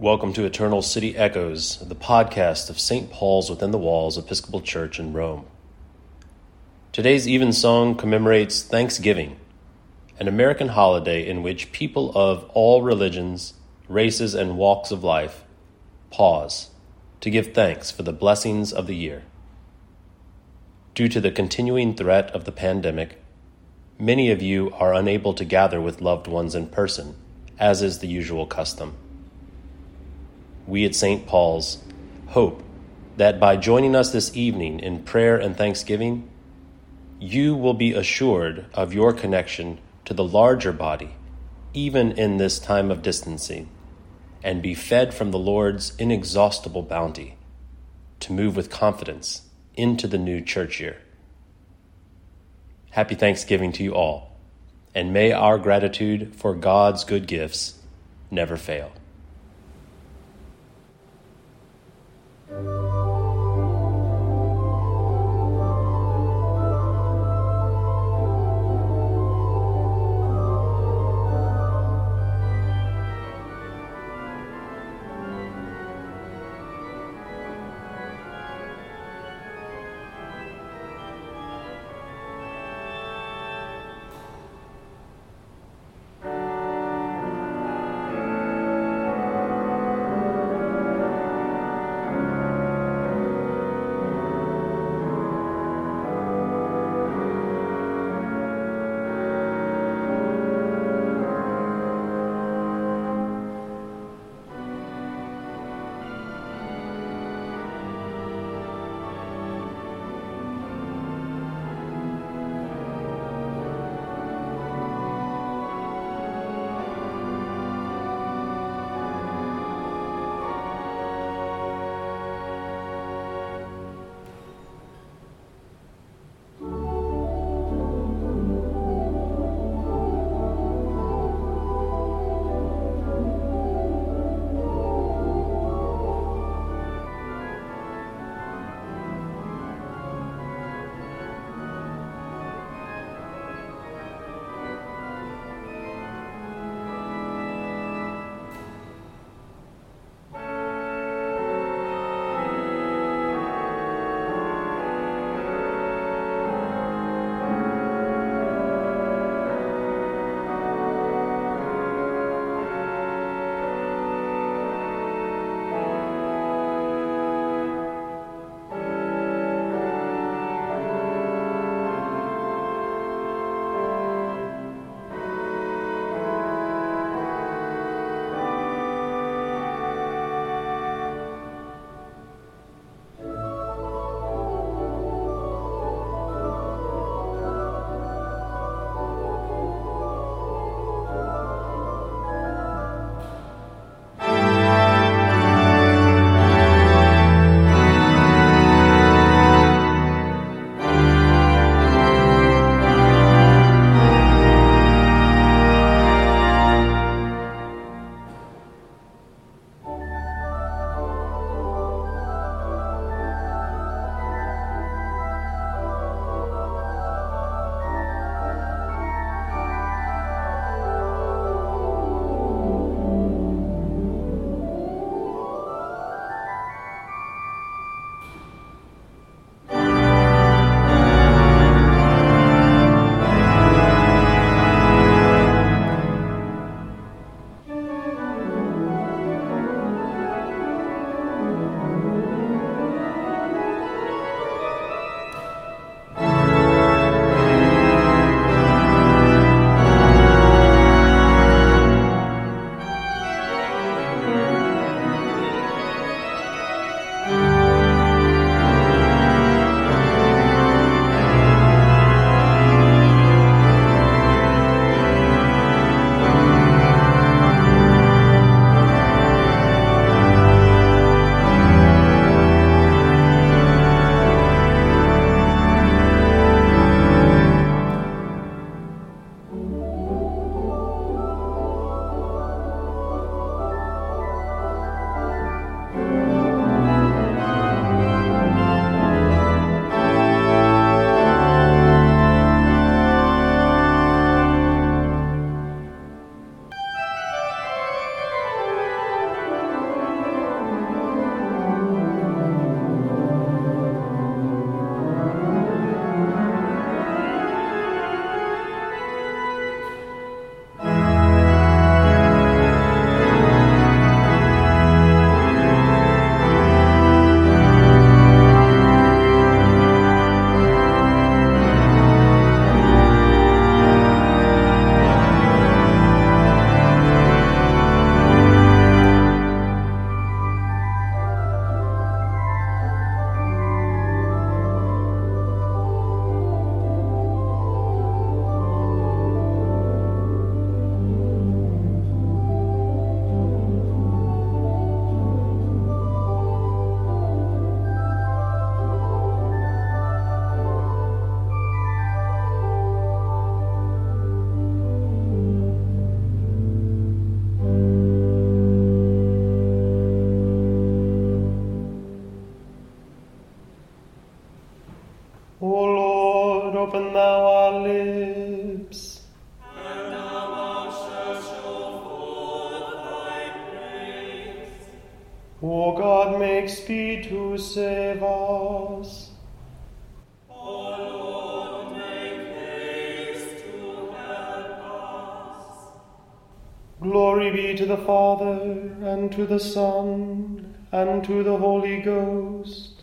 Welcome to Eternal City Echoes, the podcast of St. Paul's Within the Walls Episcopal Church in Rome. Today's evensong commemorates Thanksgiving, an American holiday in which people of all religions, races, and walks of life pause to give thanks for the blessings of the year. Due to the continuing threat of the pandemic, many of you are unable to gather with loved ones in person, as is the usual custom we at St. Paul's hope that by joining us this evening in prayer and thanksgiving, you will be assured of your connection to the larger body, even in this time of distancing, and be fed from the Lord's inexhaustible bounty to move with confidence into the new church year. Happy Thanksgiving to you all, and may our gratitude for God's good gifts never fail. Thank you. Glory be to the Father, and to the Son, and to the Holy Ghost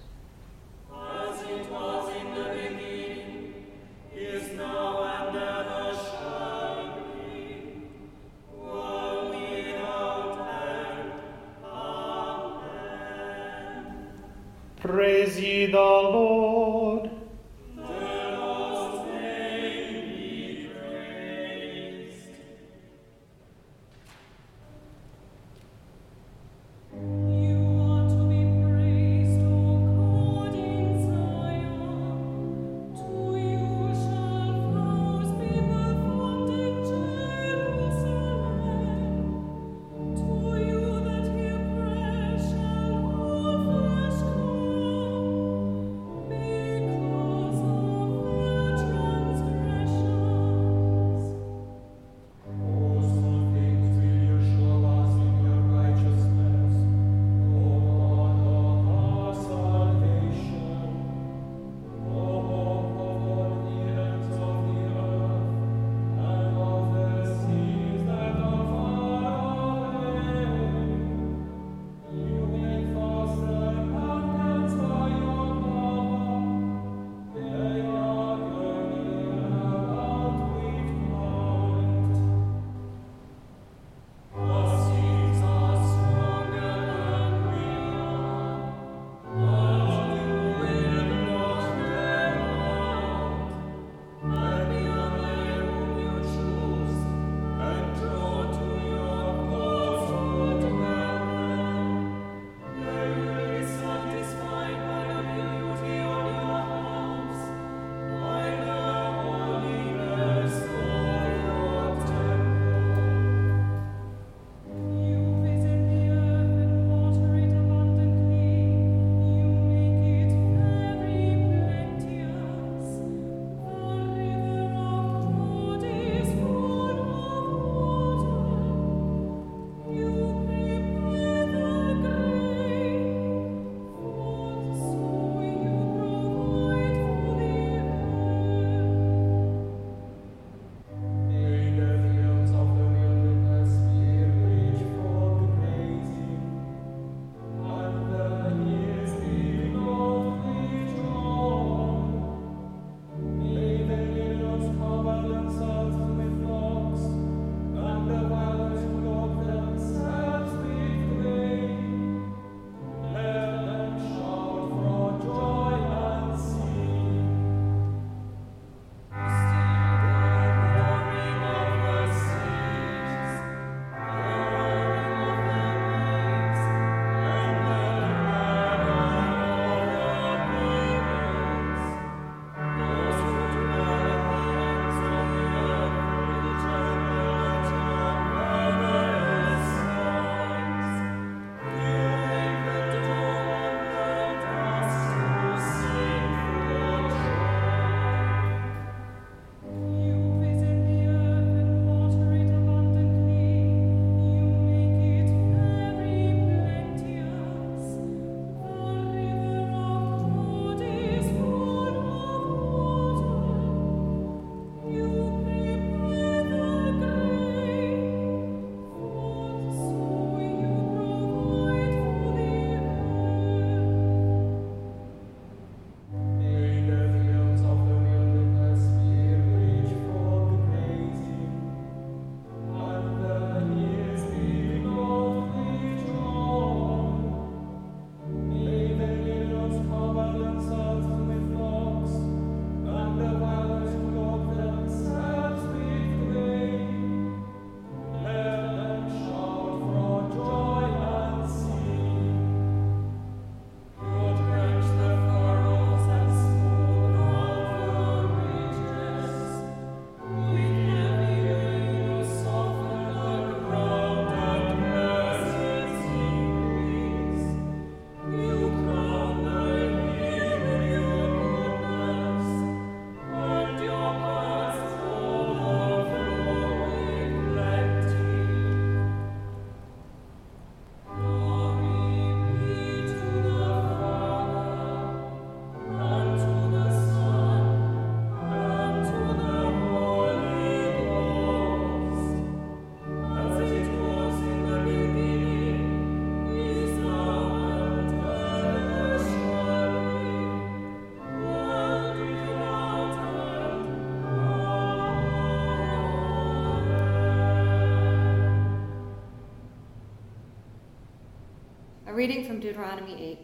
A reading from Deuteronomy 8.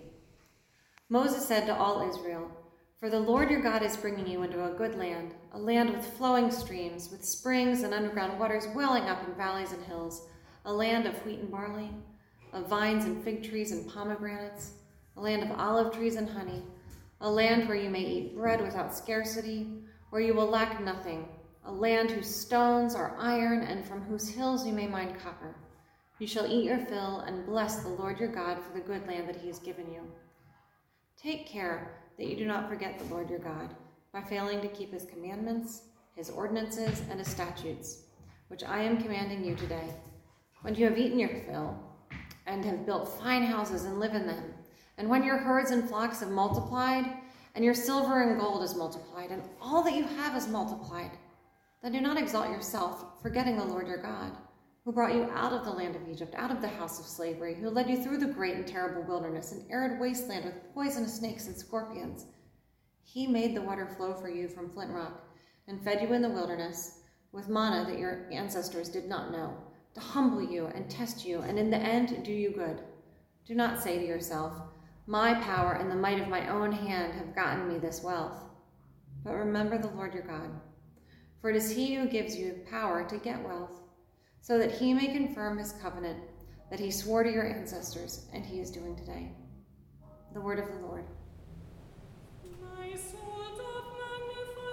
Moses said to all Israel, For the Lord your God is bringing you into a good land, a land with flowing streams, with springs and underground waters welling up in valleys and hills, a land of wheat and barley, of vines and fig trees and pomegranates, a land of olive trees and honey, a land where you may eat bread without scarcity, where you will lack nothing, a land whose stones are iron and from whose hills you may mine copper. You shall eat your fill and bless the Lord your God for the good land that he has given you. Take care that you do not forget the Lord your God by failing to keep his commandments, his ordinances, and his statutes, which I am commanding you today. When you have eaten your fill and have built fine houses and live in them, and when your herds and flocks have multiplied, and your silver and gold is multiplied, and all that you have is multiplied, then do not exalt yourself, forgetting the Lord your God, who brought you out of the land of Egypt, out of the house of slavery, who led you through the great and terrible wilderness, an arid wasteland with poisonous snakes and scorpions. He made the water flow for you from flint rock, and fed you in the wilderness with manna that your ancestors did not know, to humble you and test you, and in the end do you good. Do not say to yourself, My power and the might of my own hand have gotten me this wealth. But remember the Lord your God, for it is he who gives you power to get wealth, so that he may confirm his covenant that he swore to your ancestors and he is doing today. The word of the Lord. Soul doth magnify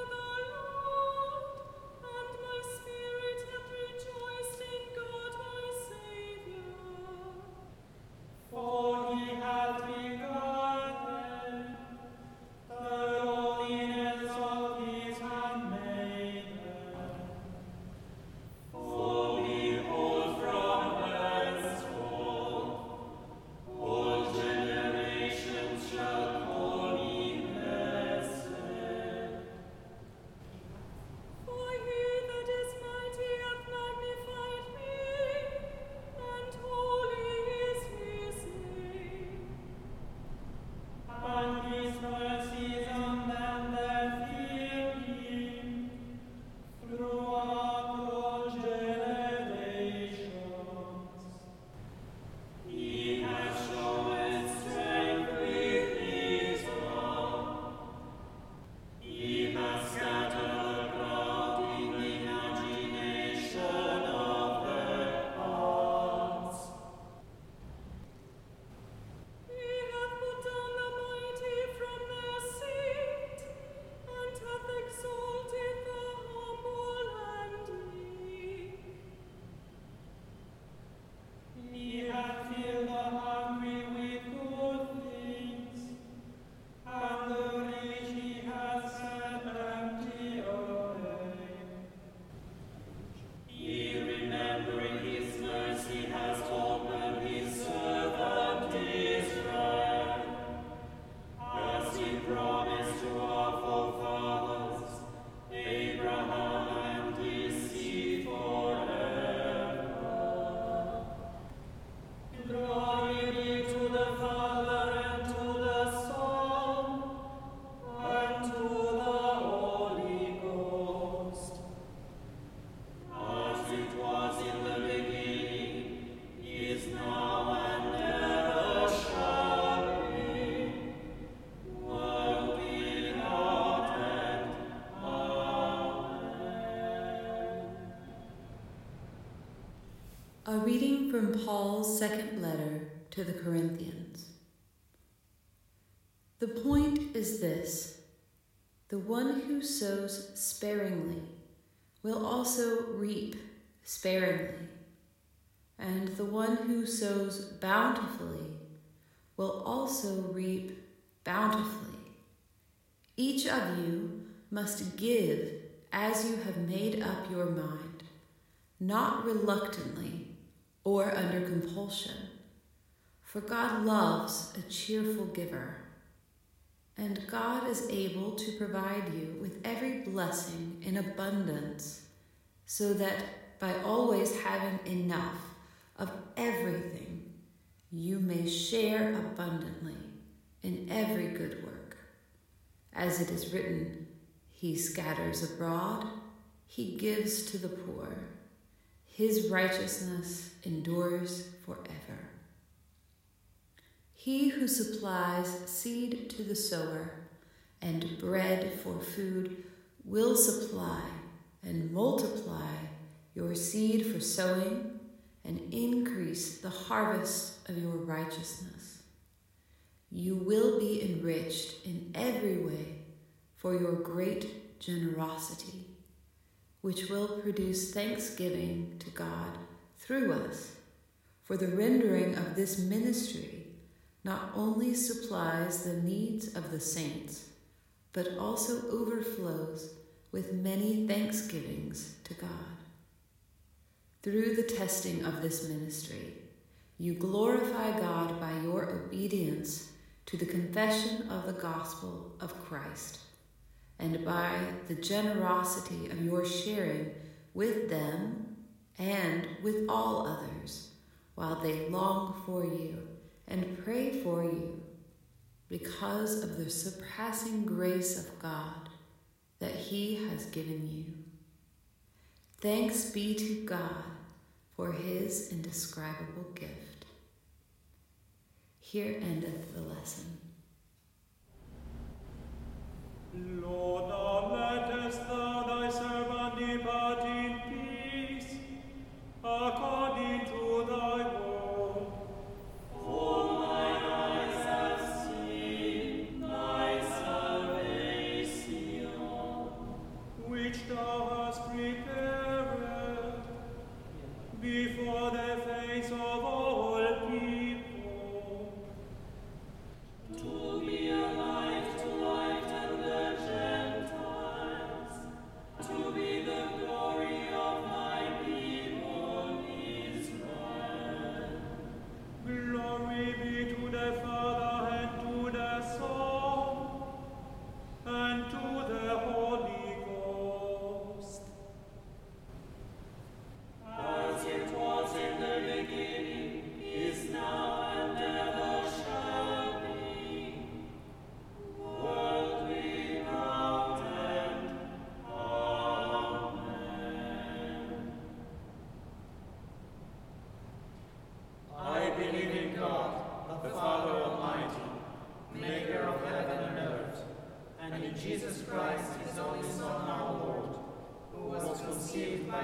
from Paul's second letter to the Corinthians. The point is this the one who sows sparingly will also reap sparingly, and the one who sows bountifully will also reap bountifully. Each of you must give as you have made up your mind, not reluctantly or under compulsion, for God loves a cheerful giver. And God is able to provide you with every blessing in abundance, so that by always having enough of everything, you may share abundantly in every good work. As it is written, He scatters abroad, He gives to the poor. His righteousness endures forever. He who supplies seed to the sower and bread for food will supply and multiply your seed for sowing and increase the harvest of your righteousness. You will be enriched in every way for your great generosity, which will produce thanksgiving to God through us. For the rendering of this ministry not only supplies the needs of the saints, but also overflows with many thanksgivings to God. Through the testing of this ministry, you glorify God by your obedience to the confession of the gospel of Christ, and by the generosity of your sharing with them and with all others, while they long for you and pray for you, because of the surpassing grace of God that He has given you. Thanks be to God for His indescribable gift. Here endeth the lesson. Lord, thou lettest thou thy servant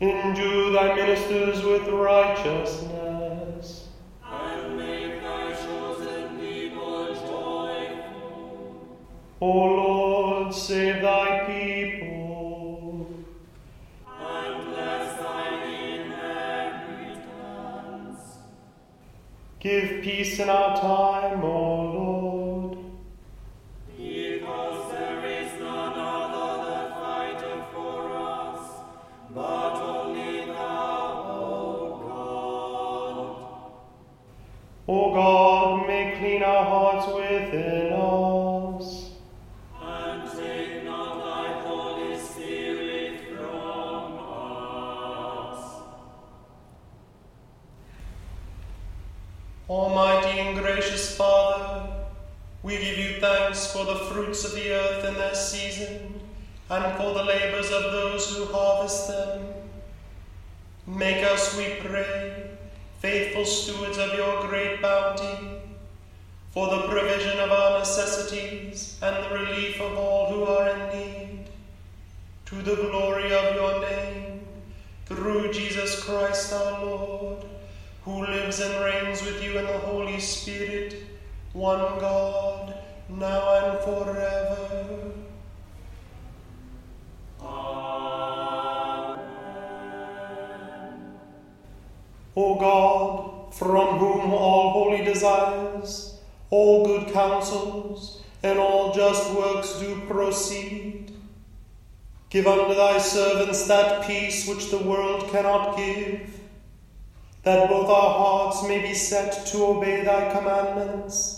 Endue thy ministers with righteousness. And make thy chosen people joyful. O Lord, save thy people. And bless thine inheritance. Give peace in our time, of those who harvest them. Make us, we pray, faithful stewards of your great bounty, for the provision of our necessities and the relief of all who are in need, to the glory of your name, through Jesus Christ our Lord who lives and reigns with you in the Holy Spirit, one God, now and forever. O God, from whom all holy desires, all good counsels, and all just works do proceed, give unto thy servants that peace which the world cannot give that both our hearts may be set to obey thy commandments,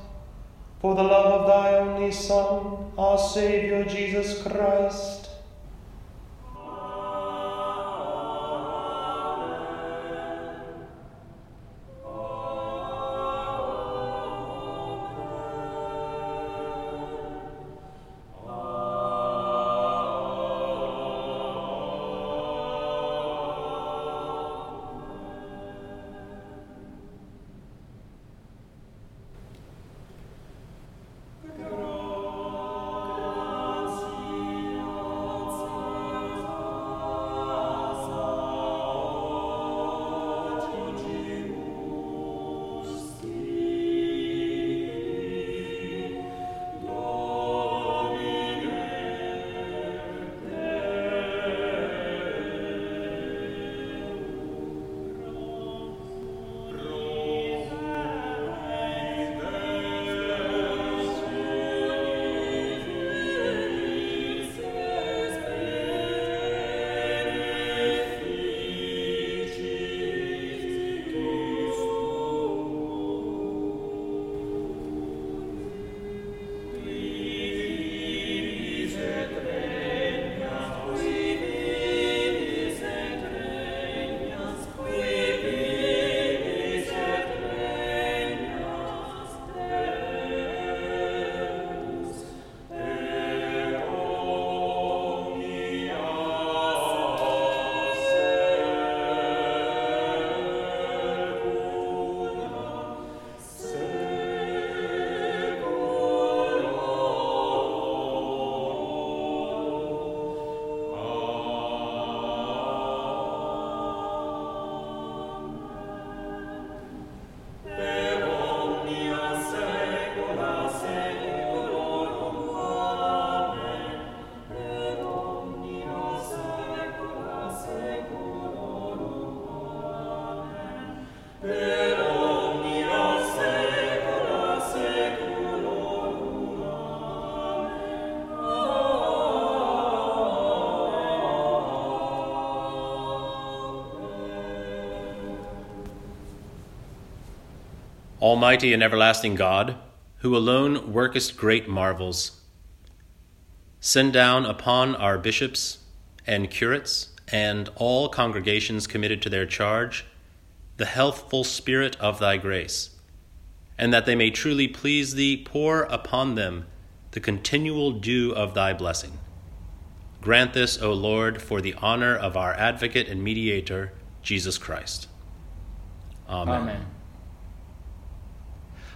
For the love of thy only Son, our Saviour Jesus Christ. Almighty and everlasting God, who alone workest great marvels, send down upon our bishops and curates and all congregations committed to their charge the healthful spirit of thy grace, and that they may truly please thee, pour upon them the continual dew of thy blessing. Grant this, O Lord, for the honor of our advocate and mediator, Jesus Christ. Amen. Amen.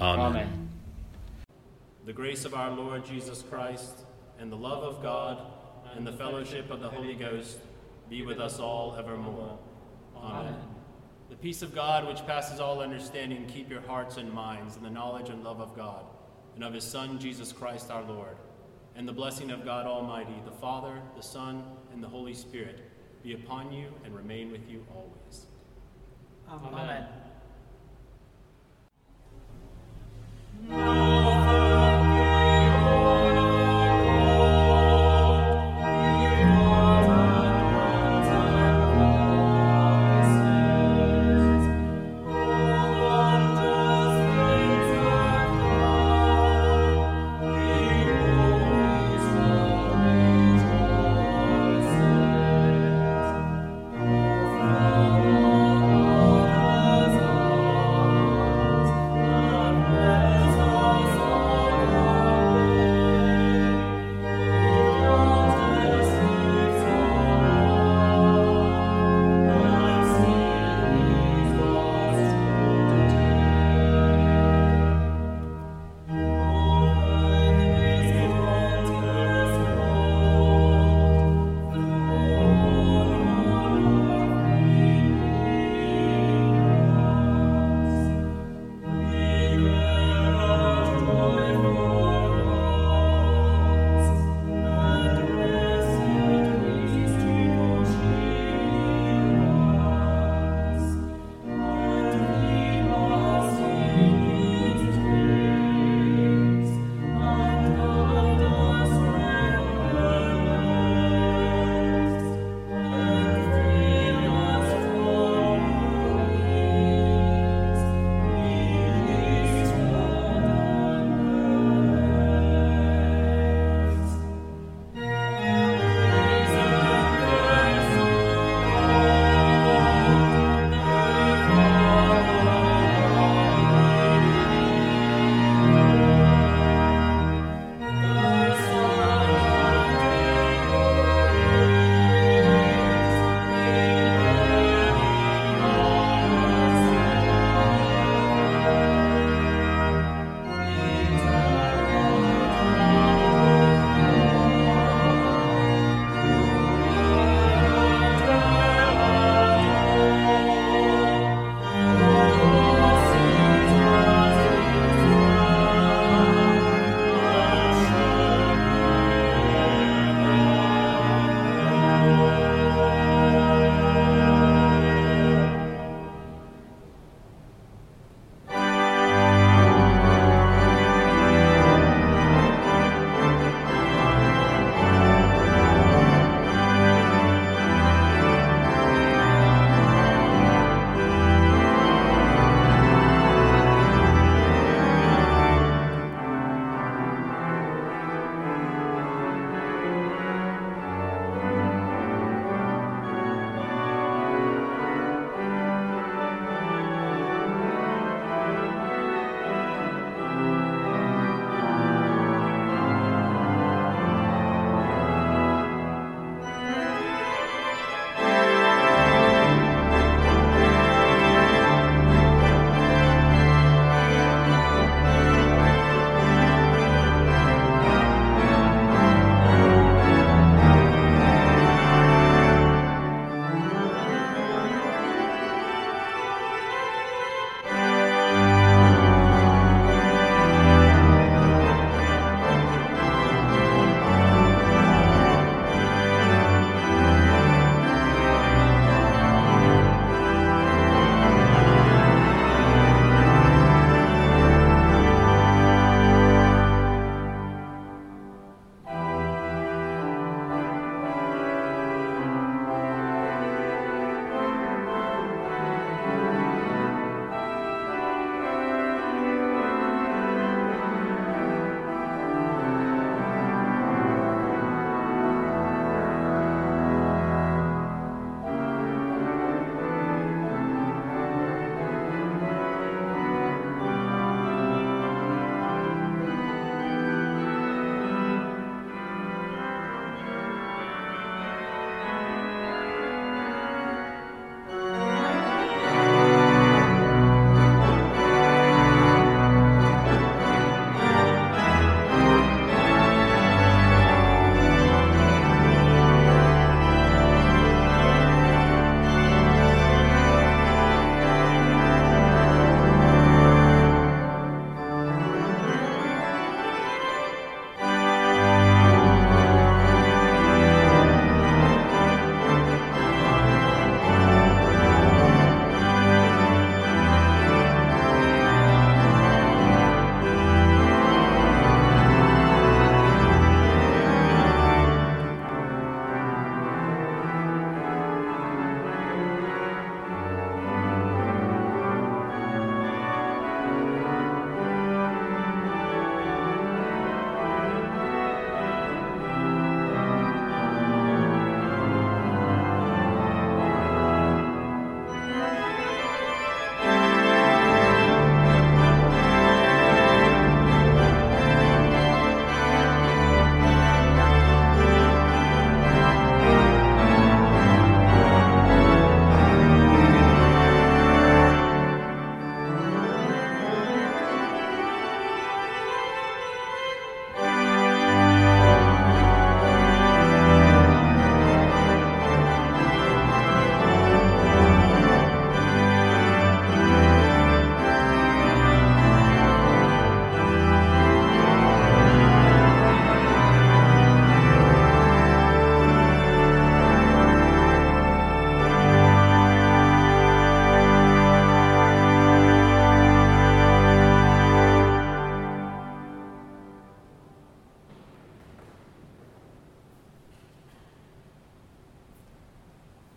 Amen. The grace of our Lord Jesus Christ, and the love of God, and the fellowship of the Holy Ghost be with us all evermore. Amen. The peace of God, which passes all understanding, keep your hearts and minds in the knowledge and love of God, and of his Son, Jesus Christ our Lord. And the blessing of God Almighty, the Father, the Son, and the Holy Spirit be upon you and remain with you always. Amen.